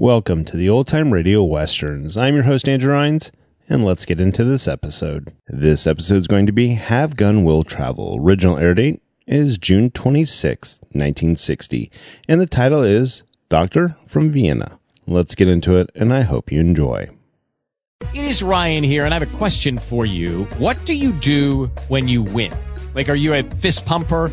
Welcome to the Old Time Radio Westerns. I'm your host, Andrew Rhynes, and let's get into this episode. This episode is going to be Have Gun Will Travel. Original air date is June 26, 1960, and the title is Doctor from Vienna. Let's get into it, and I hope you enjoy. It is Ryan here, and I have a question for you. What do you do when you win? Like, are you a fist pumper?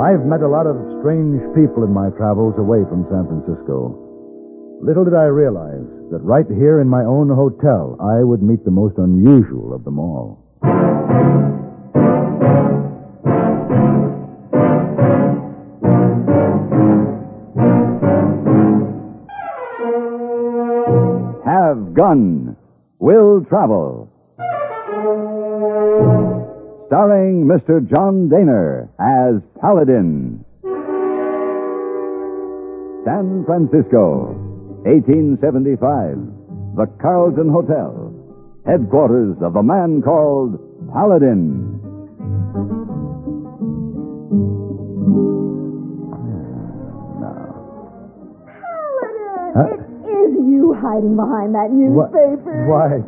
I've met a lot of strange people in my travels away from San Francisco. Little did I realize that right here in my own hotel, I would meet the most unusual of them all. Have Gun Will Travel. Starring Mr. John Dehner as Paladin. San Francisco, 1875. The Carlton Hotel. Headquarters of a man called Paladin. Huh? Is you hiding behind that newspaper? Why,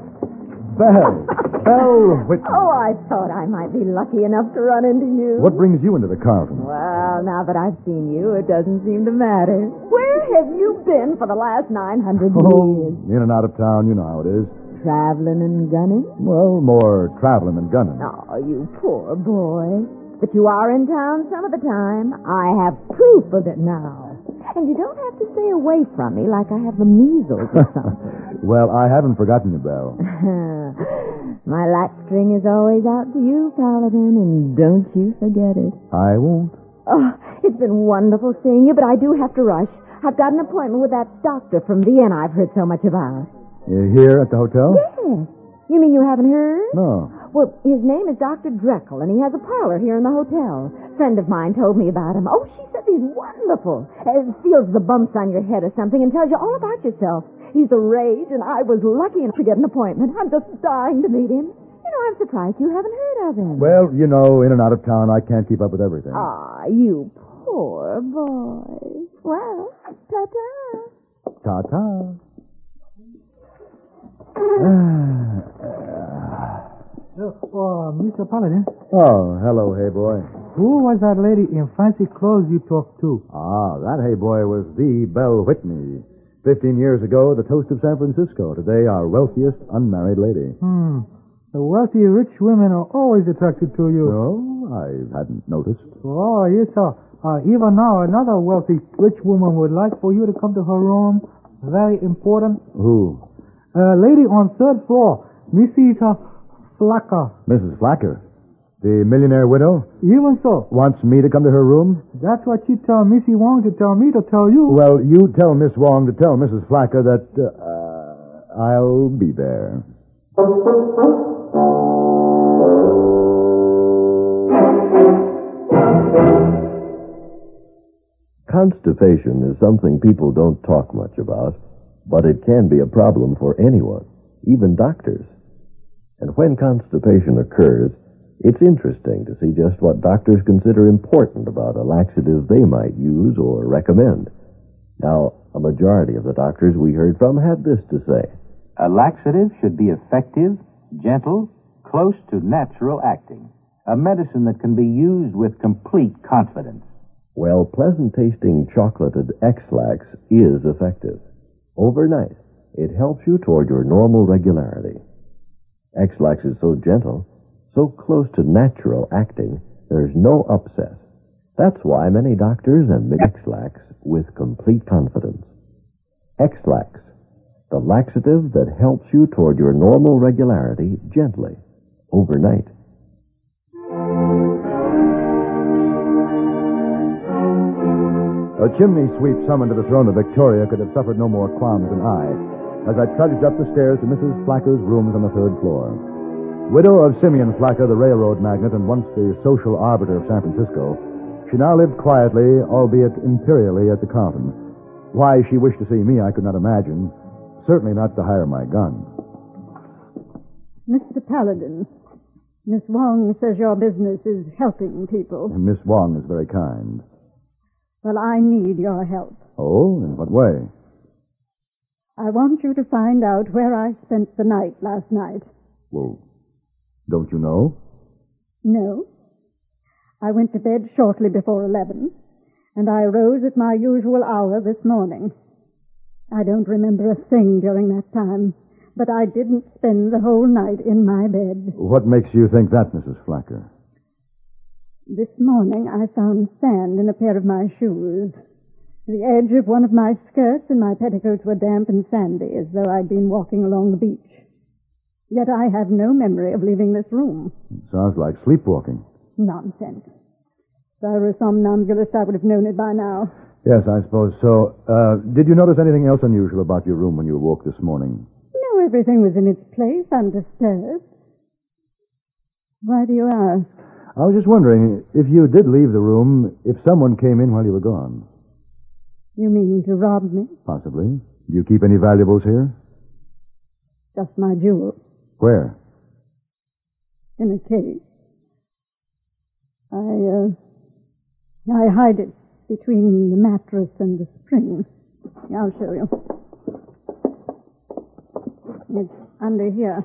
Belle, Belle, Whit- Oh, I thought I might be lucky enough to run into you. what brings you into the Carlton? Well, now that I've seen you, it doesn't seem to matter. Where have you been for the last 900 Oh, years? in and out of town, you know how it is. Traveling and gunning? Well, more traveling than gunning. Oh, you poor boy. But you are in town some of the time. I have proof of it now. And you don't have to stay away from me like I have the measles or something. Well, I haven't forgotten you, Belle. My latchstring is always out to you, Paladin, and don't you forget it. I won't. Oh, it's been wonderful seeing you, but I do have to rush. I've got an appointment with that doctor from Vienna I've heard so much about. You here at the hotel? Yes. You mean you haven't heard? No. Well, his name is Dr. Dreckle, and he has a parlor here in the hotel. Friend of mine told me about him. Oh, she says he's wonderful. Uh, feels the bumps on your head or something and tells you all about yourself. He's the rage, and I was lucky enough to get an appointment. I'm just dying to meet him. You know, I'm surprised you haven't heard of him. Well, you know, in and out of town, I can't keep up with everything. Ah, you poor boy. Well, ta-ta. Ta-ta. Oh, Mr. Paladin, Oh, hello, hey boy. who was that lady in fancy clothes you talked to? Ah, that hey boy was the Belle Whitney. Fifteen years ago, the toast of San Francisco. Today, our wealthiest unmarried lady. Hmm. The wealthy, rich women are always attracted to you. No, I hadn't noticed. Oh, yes, sir. Uh, even now, another wealthy, rich woman would like for you to come to her room. Very important. Who? A lady on third floor, Mrs. Uh, Flacker. Mrs. Flacker. The millionaire widow? Even so, Wants me to come to her room? that's what she tell Missy Wong to tell me to tell you. Well, you tell Miss Wong to tell Mrs. Flacker that uh, I'll be there. Constipation is something people don't talk much about, but it can be a problem for anyone, even doctors. And when constipation occurs, it's interesting to see just what doctors consider important about a laxative they might use or recommend. Now, a majority of the doctors we heard from had this to say. A laxative should be effective, gentle, close to natural acting. A medicine that can be used with complete confidence. Well, pleasant tasting chocolated Ex-Lax is effective. Overnight, it helps you toward your normal regularity. Ex-Lax is so gentle, so close to natural acting, there's no upset. That's why many doctors and Ex-Lax with complete confidence. Ex-Lax, the laxative that helps you toward your normal regularity gently, overnight. A chimney sweep summoned to the throne of Victoria could have suffered no more qualms than I as I trudged up the stairs to Mrs. Flacker's rooms on the third floor. Widow of Simeon Flacker, the railroad magnate and once the social arbiter of San Francisco, she now lived quietly, albeit imperially, at the Carlton. Why she wished to see me, I could not imagine. Certainly not to hire my gun. Mr. Paladin, Miss Wong says your business is helping people. Miss Wong is very kind. Well, I need your help. Oh, in what way? I want you to find out where I spent the night last night. Well, don't you know? No. I went to bed shortly before eleven, and I rose at my usual hour this morning. I don't remember a thing during that time, but I didn't spend the whole night in my bed. What makes you think that, Mrs. Flacker? This morning I found sand in a pair of my shoes. The edge of one of my skirts and my petticoats were damp and sandy, as though I'd been walking along the beach. Yet I have no memory of leaving this room. Sounds like sleepwalking. Nonsense. If I were a somnambulist, I would have known it by now. Yes, I suppose so. Uh, did you notice anything else unusual about your room when you awoke this morning? No, everything was in its place, undisturbed. Why do you ask? I was just wondering if you did leave the room, if someone came in while you were gone. You mean to rob me? Possibly. Do you keep any valuables here? Just my jewels Where? in a case. I, uh, I hide it between the mattress and the spring. I'll show you. It's under here.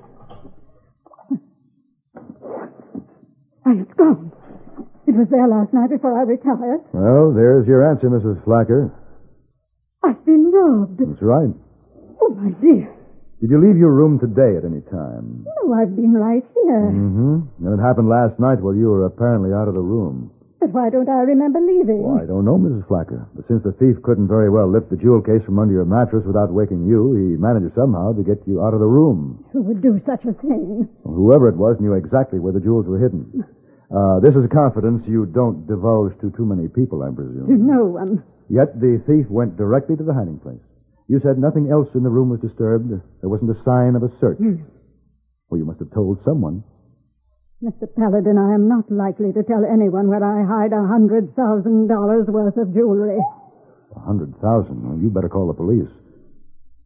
Why, it's gone. It was there last night before I retired. Well, there's your answer, Mrs. Flacker. I've been robbed. That's right. Oh, my dear. Did you leave your room today at any time? No, I've been right here. Mm-hmm. And it happened last night while you were apparently out of the room. But why don't I remember leaving? Well, I don't know, Mrs. Flacker. But since the thief couldn't very well lift the jewel case from under your mattress without waking you, he managed somehow to get you out of the room. Who would do such a thing? Whoever it was knew exactly where the jewels were hidden. Uh, this is a confidence you don't divulge to too many people, I presume. To no one. Yet the thief went directly to the hiding place. You said nothing else in the room was disturbed. There wasn't a sign of a search. Hmm. Well, you must have told someone. Mr. Paladin, I am not likely to tell anyone where I hide a hundred thousand dollars worth of jewelry. A hundred thousand? Well, you better call the police.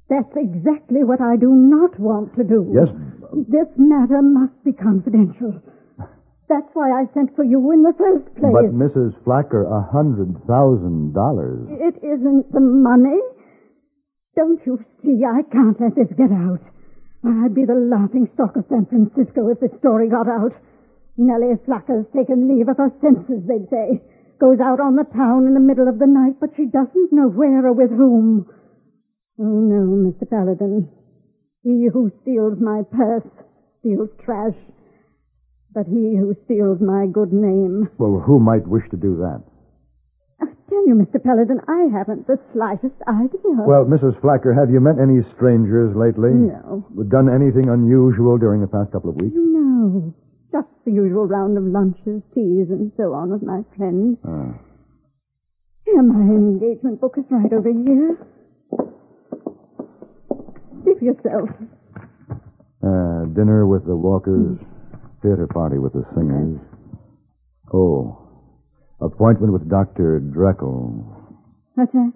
That's exactly what I do not want to do. Yes. This matter must be confidential. That's why I sent for you in the first place. But Mrs. Flacker, a hundred thousand dollars. It isn't the money. Don't you see? I can't let this get out. I'd be the laughing stock of San Francisco if this story got out. Nellie Flacker's taken leave of her senses, they'd say. Goes out on the town in the middle of the night, but she doesn't know where or with whom. Oh, no, Mr. Paladin. He who steals my purse steals trash. But he who steals my good name. Well, who might wish to do that? Tell you, Mr. Paladin, I haven't the slightest idea. Well, Mrs. Flacker, have you met any strangers lately? No. Done anything unusual during the past couple of weeks? No. Just the usual round of lunches, teas, and so on with my friends. Ah. Here, my engagement book is right over here. See for yourself. Uh, dinner with the Walkers, theater party with the singers. Oh, appointment with Dr. Dreckle. What's that?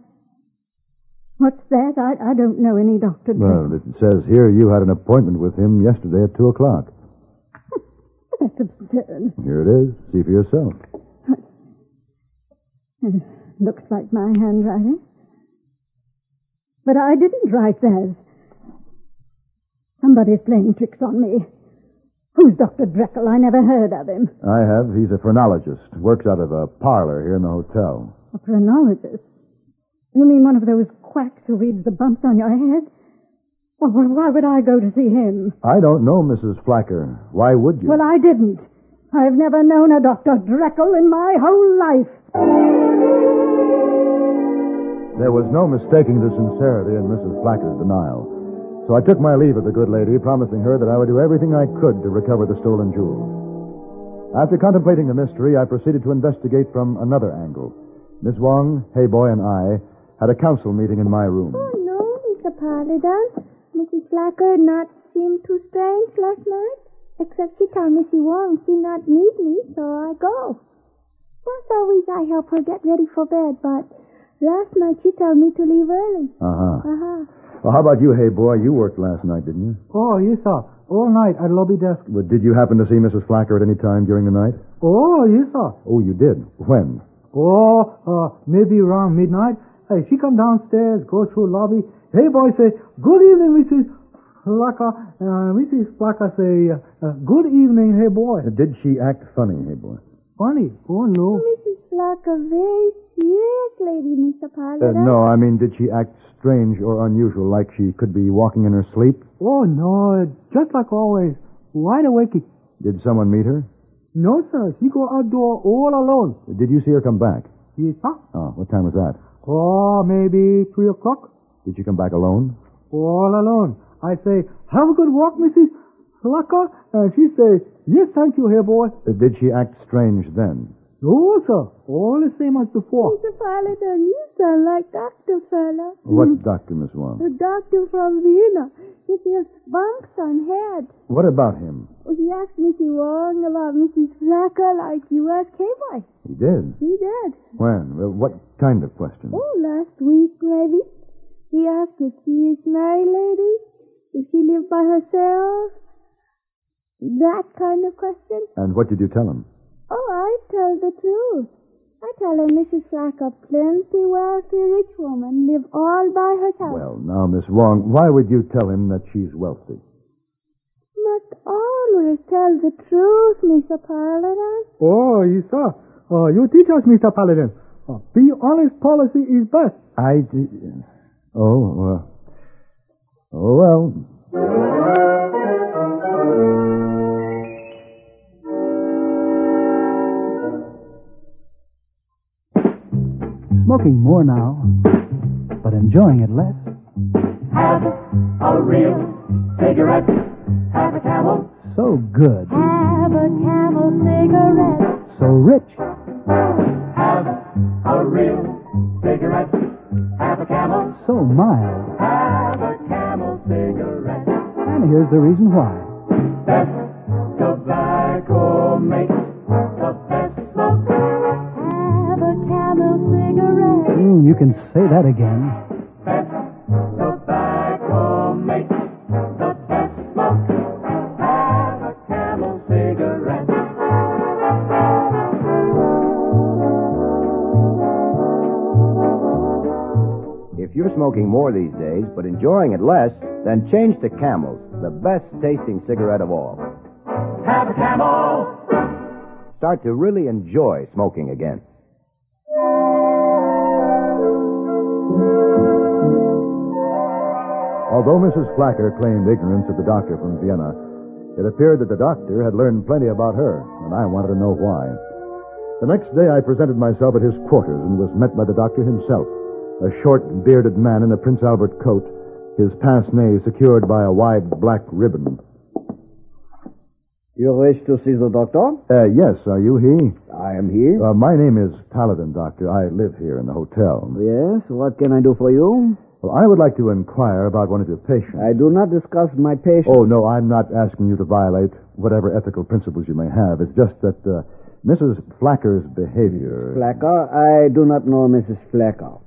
What's that? I, I don't know any Dr. Well, it says here you had an appointment with him yesterday at 2 o'clock. That's absurd. Here it is. See for yourself. It looks like my handwriting. But I didn't write that. Somebody's playing tricks on me. Who's Dr. Dreckle? I never heard of him. I have. He's a phrenologist. Works out of a parlor here in the hotel. A phrenologist? You mean one of those quacks who reads the bumps on your head? Well, why would I go to see him? I don't know, Mrs. Flacker. Why would you? Well, I didn't. I've never known a Dr. Dreckle in my whole life. There was no mistaking the sincerity in Mrs. Flacker's denial. So I took my leave of the good lady, promising her that I would do everything I could to recover the stolen jewels. After contemplating the mystery, I proceeded to investigate from another angle. Miss Wong, Heyboy, and I had a council meeting in my room. Oh, no, Mr. Paladin. Mrs. Flacker not seem too strange last night. Except she told Missy Wong she not need me, so I go. Once always I help her get ready for bed, but last night she told me to leave early. Uh-huh. Uh-huh. Well, how about you, hey boy? You worked last night, didn't you? Oh, yes, sir. All night at lobby desk. Well, did you happen to see Mrs. Flacker at any time during the night? Oh, yes, sir. Oh, you did? When? Oh, uh, maybe around midnight. Hey, she come downstairs, go through lobby. Hey, boy, say, good evening, Mrs. Flacker. Uh, Mrs. Flacker say, uh, good evening, hey, boy. Uh, did she act funny, hey, boy? Funny? Oh, no. Mrs. Flacker very serious lady, Mr. Uh, Paladin. no, I mean, did she act strange or unusual, like she could be walking in her sleep? Oh, no, just like always. Wide awake. Did someone meet her? No, sir. She go outdoor all alone. Did you see her come back? Yes, sir. Oh, what time was that? Oh, maybe three o'clock. Did she come back alone? All alone. I say, have a good walk, Mrs. Flacker. And she say, yes, thank you, here, boy. Uh, did she act strange then? No, sir. All the same as before. Mr. Paladin, you sound like Dr. Fella. What doctor, Miss Wong? The doctor from Vienna. He feels spunks on head. What about him? Well, he asked Missy Wong about Mrs. Flacker like you asked K-Boy. He did. He did. When? Well, what kind of question? Oh, last week, maybe. He asked if she is married lady, if she lived by herself. That kind of question. And what did you tell him? Oh, I tell the truth. I tell her Mrs. Flacker, plenty wealthy rich woman, live all by herself. Well, now, Miss Wong, why would you tell him that she's wealthy? Must always tell the truth, Mr. Paladin. Oh, you sir. Uh, you teach us, Mr. Paladin. Uh, be honest policy is best. I did. Oh, uh, oh, well. Smoking more now, but enjoying it less. Have a real cigarette. Have a camel. So good, Have a camel cigarette. so rich. Have a real cigarette. Have a camel. So mild. Have a camel cigarette. And here's the reason why. You can say that again. Tobacco makes the best smoke. Have a Camel cigarette. If you're smoking more these days, but enjoying it less, then change to Camels, the best tasting cigarette of all. Have a Camel. Start to really enjoy smoking again. Although Mrs. Flacker claimed ignorance of the doctor from Vienna, it appeared that the doctor had learned plenty about her, and I wanted to know why. The next day I presented myself at his quarters and was met by the doctor himself, a short, bearded man in a Prince Albert coat, his pince-nez secured by a wide black ribbon. You wish to see the doctor? Uh, yes, are you he? I am he. Uh, my name is Paladin, Doctor. I live here in the hotel. Yes, what can I do for you? Well, I would like to inquire about one of your patients. I do not discuss my patients. Oh, no, I'm not asking you to violate whatever ethical principles you may have. It's just that uh, Mrs. Flacker's behavior. Flacker? I do not know Mrs. Flacker.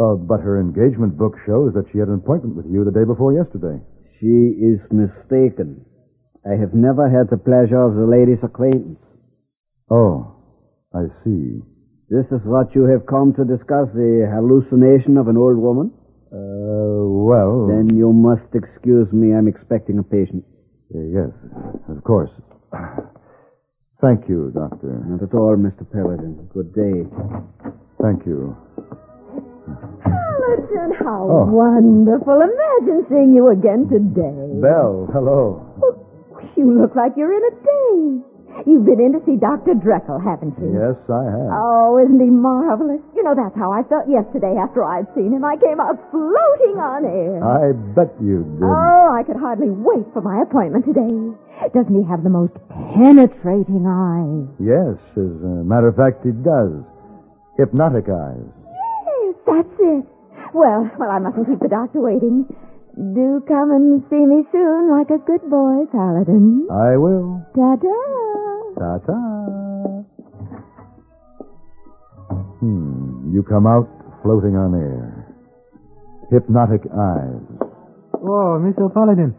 Uh, but her engagement book shows that she had an appointment with you the day before yesterday. She is mistaken. I have never had the pleasure of the lady's acquaintance. Oh, I see. This is what you have come to discuss, the hallucination of an old woman? Uh, well. Then you must excuse me. I'm expecting a patient. Uh, yes, of course. Thank you, Doctor. Not at all, Mr. Paladin. Good day. Thank you. Paladin, how Oh. wonderful. Imagine seeing you again today. Belle, hello. You look like you're in a daze. You've been in to see Dr. Dreckle, haven't you? Yes, I have. Oh, isn't he marvelous? You know, that's how I felt yesterday after I'd seen him. I came out floating on air. I bet you did. Oh, I could hardly wait for my appointment today. Doesn't he have the most penetrating eyes? Yes, as a matter of fact, he does. Hypnotic eyes. Yes, that's it. Well, well, I mustn't keep the doctor waiting. Do come and see me soon, like a good boy, Paladin. I will. Ta-ta. Ta-ta. Hmm. You come out floating on air. Hypnotic eyes. Oh, Mr. Paladin.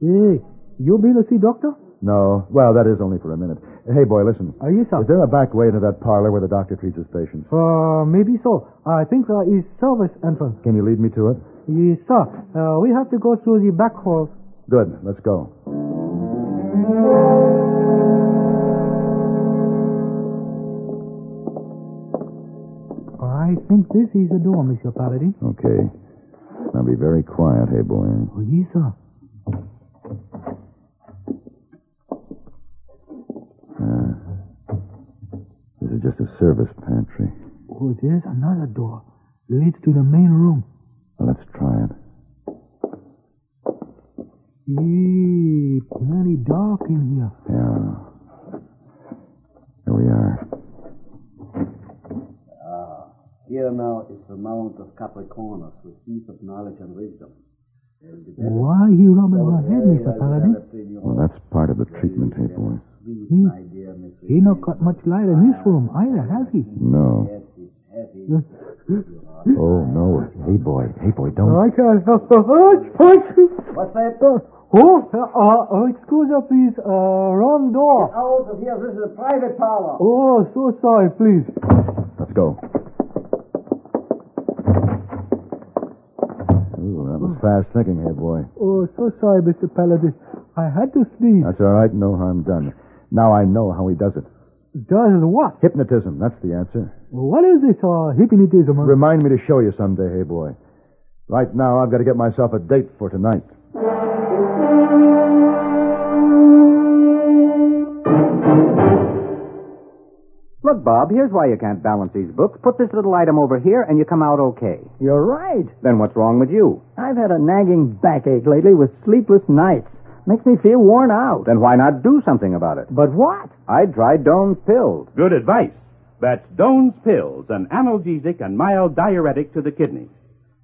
Hey, you be the sea doctor? No. Well, that is only for a minute. Hey, boy, listen. Are you, sir? Is there a back way into that parlor where the doctor treats his patients? Uh, maybe so. I think there is service entrance. Can you lead me to it? Yes, sir. Uh, we have to go through the back halls. Good. Let's go. I think this is the door, Monsieur Paladin. Okay. Now be very quiet, hey, boy. Oh, yes, sir. Uh, this is just a service pantry. Oh, there's another door. Leads to the main room. Yee, plenty dark in here. Yeah. Here we are. Ah, here now is the Mount of Capricornus, the seat of knowledge and wisdom. Why he rubbing my head, Mr. Paladin? Well, that's part of the treatment, hey, boy. He, he not got much light in this room either, has he? No. Oh, no. Hey, boy. Hey, boy, don't. I can't help the What's that? Oh, uh, uh, excuse me, please. Uh, wrong door. Out of here. This is a private parlor. Oh, so sorry, please. Let's go. Ooh, that was fast thinking, hey, boy. Oh, so sorry, Mr. Paladin. I had to sneeze. That's all right. No harm done. Now I know how he does it. Does what? Hypnotism. That's the answer. What is this, uh, hypnotism? Remind me to show you someday, hey, boy. Right now, I've got to get myself a date for tonight. Look, Bob, here's why you can't balance these books. Put this little item over here, and you come out okay. You're right. Then what's wrong with you? I've had a nagging backache lately with sleepless nights. Makes me feel worn out. Then why not do something about it? But what? I tried Doan's pills. Good advice. That's Doan's Pills, an analgesic and mild diuretic to the kidneys.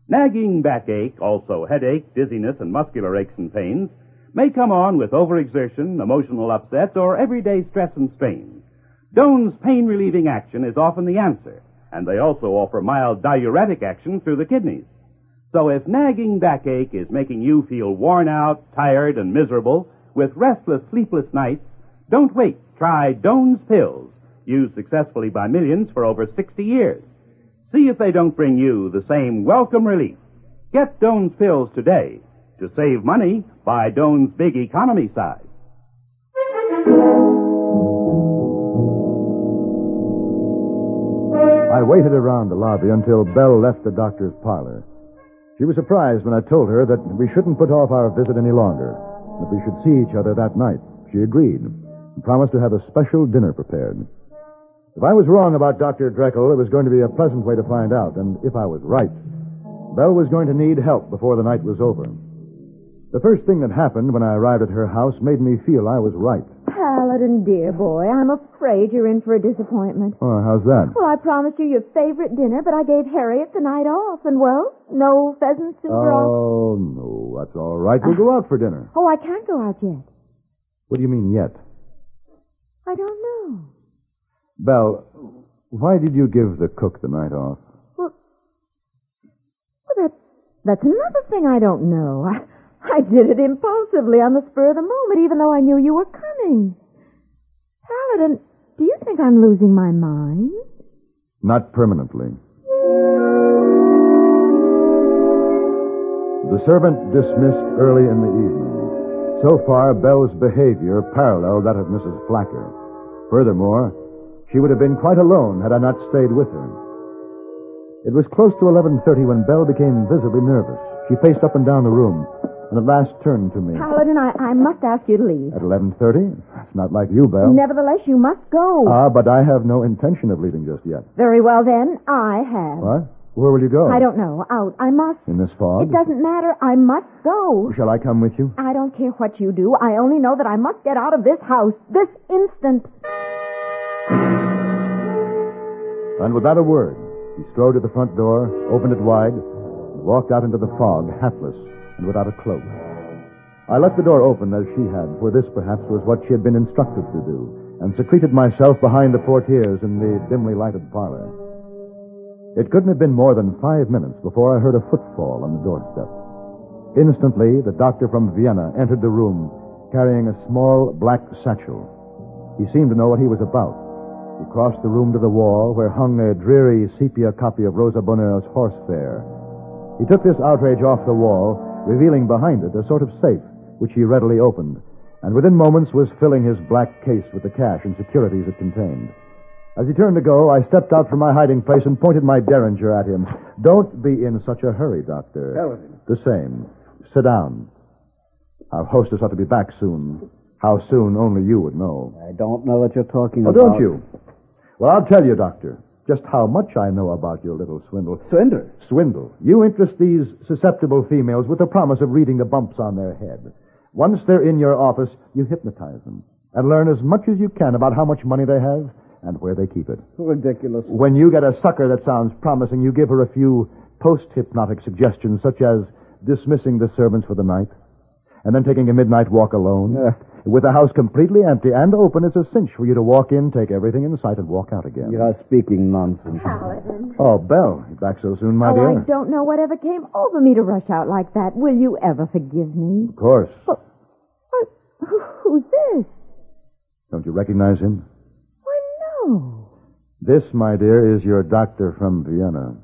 Nagging backache, also headache, dizziness, and muscular aches and pains may come on with overexertion, emotional upsets, or everyday stress and strain. Doan's pain relieving action is often the answer, and they also offer mild diuretic action through the kidneys. So if nagging backache is making you feel worn out, tired, and miserable with restless, sleepless nights, don't wait. Try Doan's pills, used successfully by millions for over 60 years. See if they don't bring you the same welcome relief. Get Doan's pills today. To save money, buy Doan's big economy size. I waited around the lobby until Belle left the doctor's parlor. She was surprised when I told her that we shouldn't put off our visit any longer, that we should see each other that night. She agreed and promised to have a special dinner prepared. If I was wrong about Dr. Dreckle, it was going to be a pleasant way to find out, and if I was right, Belle was going to need help before the night was over. The first thing that happened when I arrived at her house made me feel I was right. Paladin, dear boy, I'm afraid you're in for a disappointment. Oh, how's that? Well, I promised you your favorite dinner, but I gave Harriet the night off, and well, no pheasant soup or. Oh, no, that's all right. We'll go out for dinner. Oh, I can't go out yet. What do you mean, yet? I don't know. Belle, why did you give the cook the night off? Well, well that, that's another thing I don't know. I, I did it impulsively on the spur of the moment, even though I knew you were coming. Paladin, do you think I'm losing my mind? Not permanently. The servant dismissed early in the evening. So far, Belle's behavior paralleled that of Mrs. Flacker. Furthermore, she would have been quite alone had I not stayed with her. It was close to 11.30 when Belle became visibly nervous. She paced up and down the room at last turned to me. Paladin, I, I must ask you to leave. At 11.30? That's not like you, Belle. Nevertheless, you must go. Ah, but I have no intention of leaving just yet. Very well, then. I have. What? Where will you go? I don't know. Out. I must. In this fog? It doesn't matter. I must go. Shall I come with you? I don't care what you do. I only know that I must get out of this house this instant. And without a word, he strode to the front door, opened it wide, and walked out into the fog, hatless and without a cloak. I left the door open as she had, for this perhaps was what she had been instructed to do, and secreted myself behind the portieres in the dimly lighted parlor. It couldn't have been more than five minutes before I heard a footfall on the doorstep. Instantly, the doctor from Vienna entered the room carrying a small black satchel. He seemed to know what he was about. He crossed the room to the wall where hung a dreary sepia copy of Rosa Bonheur's Horse Fair. He took this outrage off the wall, revealing behind it a sort of safe, which he readily opened, and within moments was filling his black case with the cash and securities it contained. As he turned to go, I stepped out from my hiding place and pointed my derringer at him. Don't be in such a hurry, Doctor. The same. Sit down. Our hostess ought to be back soon. How soon, only you would know. I don't know what you're talking Oh, about. Oh, don't you? Well, I'll tell you, Doctor, just how much I know about your little swindle. Swindle? Swindle. You interest these susceptible females with the promise of reading the bumps on their head. Once they're in your office, you hypnotize them and learn as much as you can about how much money they have and where they keep it. Ridiculous. When you get a sucker that sounds promising, you give her a few post-hypnotic suggestions, such as dismissing the servants for the night, and then taking a midnight walk alone. With the house completely empty and open, it's a cinch for you to walk in, take everything in sight, and walk out again. You're speaking nonsense. Paladin. Oh, Belle, you back so soon, my oh, dear? I don't know whatever came over me to rush out like that. Will you ever forgive me? Of course. Who- Who's this? Don't you recognize him? Why, no. This, my dear, is your doctor from Vienna.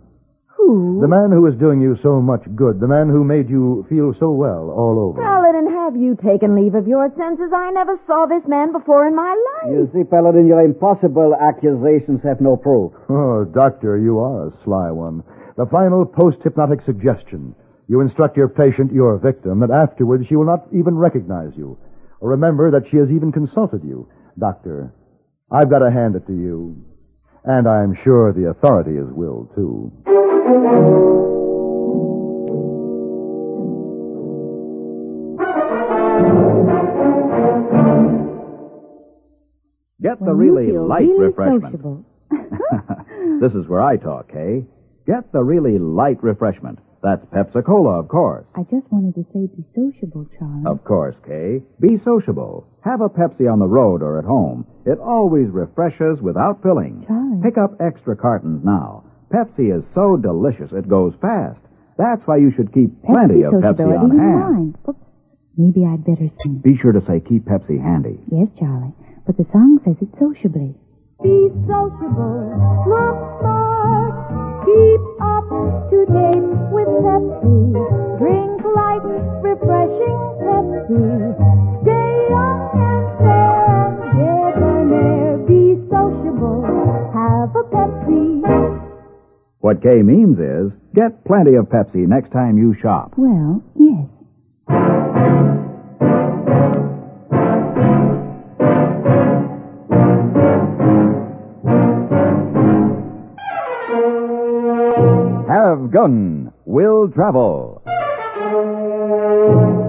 Who? The man who is doing you so much good. The man who made you feel so well all over. Paladin, have you taken leave of your senses? I never saw this man before in my life. You see, Paladin, your impossible accusations have no proof. Oh, doctor, you are a sly one. The final post-hypnotic suggestion. You instruct your patient, your victim, that afterwards she will not even recognize you. Or remember that she has even consulted you. Doctor, I've got to hand it to you. And I'm sure the authorities will, too. Get the really feel light really refreshment. sociable. This is where I talk, hey? Get the really light refreshment. That's Pepsi Cola, of course. I just wanted to say be sociable, Charlie. Of course, Kay. Be sociable. Have a Pepsi on the road or at home. It always refreshes without filling. Charlie. Pick up extra cartons now. Pepsi is so delicious it goes fast. That's why you should keep plenty of Pepsi sociability on hand. mind. Oops. Maybe I'd better sing. Be sure to say keep Pepsi handy. Yes, Charlie. But the song says it sociably. Be sociable, look smart, keep up to date with Pepsi. Drink light, refreshing Pepsi. Stay young and fair and. Be sociable, have a Pepsi. What Kay means is get plenty of Pepsi next time you shop. Well, yes. Have Gun Will Travel.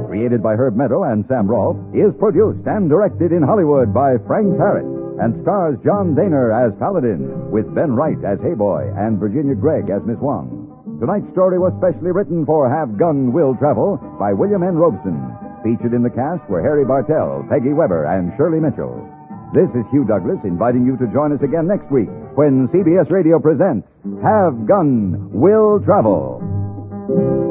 Created by Herb Meadow and Sam Rolfe, is produced and directed in Hollywood by Frank Paris and stars John Dehner as Paladin, with Ben Wright as Heyboy and Virginia Gregg as Miss Wong. Tonight's story was specially written for Have Gun Will Travel by William N. Robson. Featured in the cast were Harry Bartell, Peggy Webber, and Shirley Mitchell. This is Hugh Douglas inviting you to join us again next week when CBS Radio presents Have Gun Will Travel.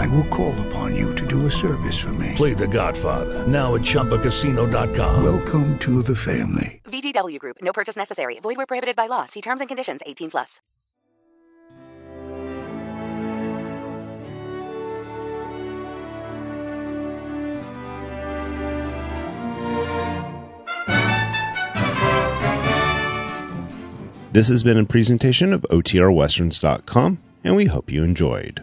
I will call upon you to do a service for me. Play The Godfather now at ChumbaCasino.com. Welcome to the family. VGW Group. No purchase necessary. Void where prohibited by law. See terms and conditions. 18 plus. This has been a presentation of OTRWesterns.com, and we hope you enjoyed.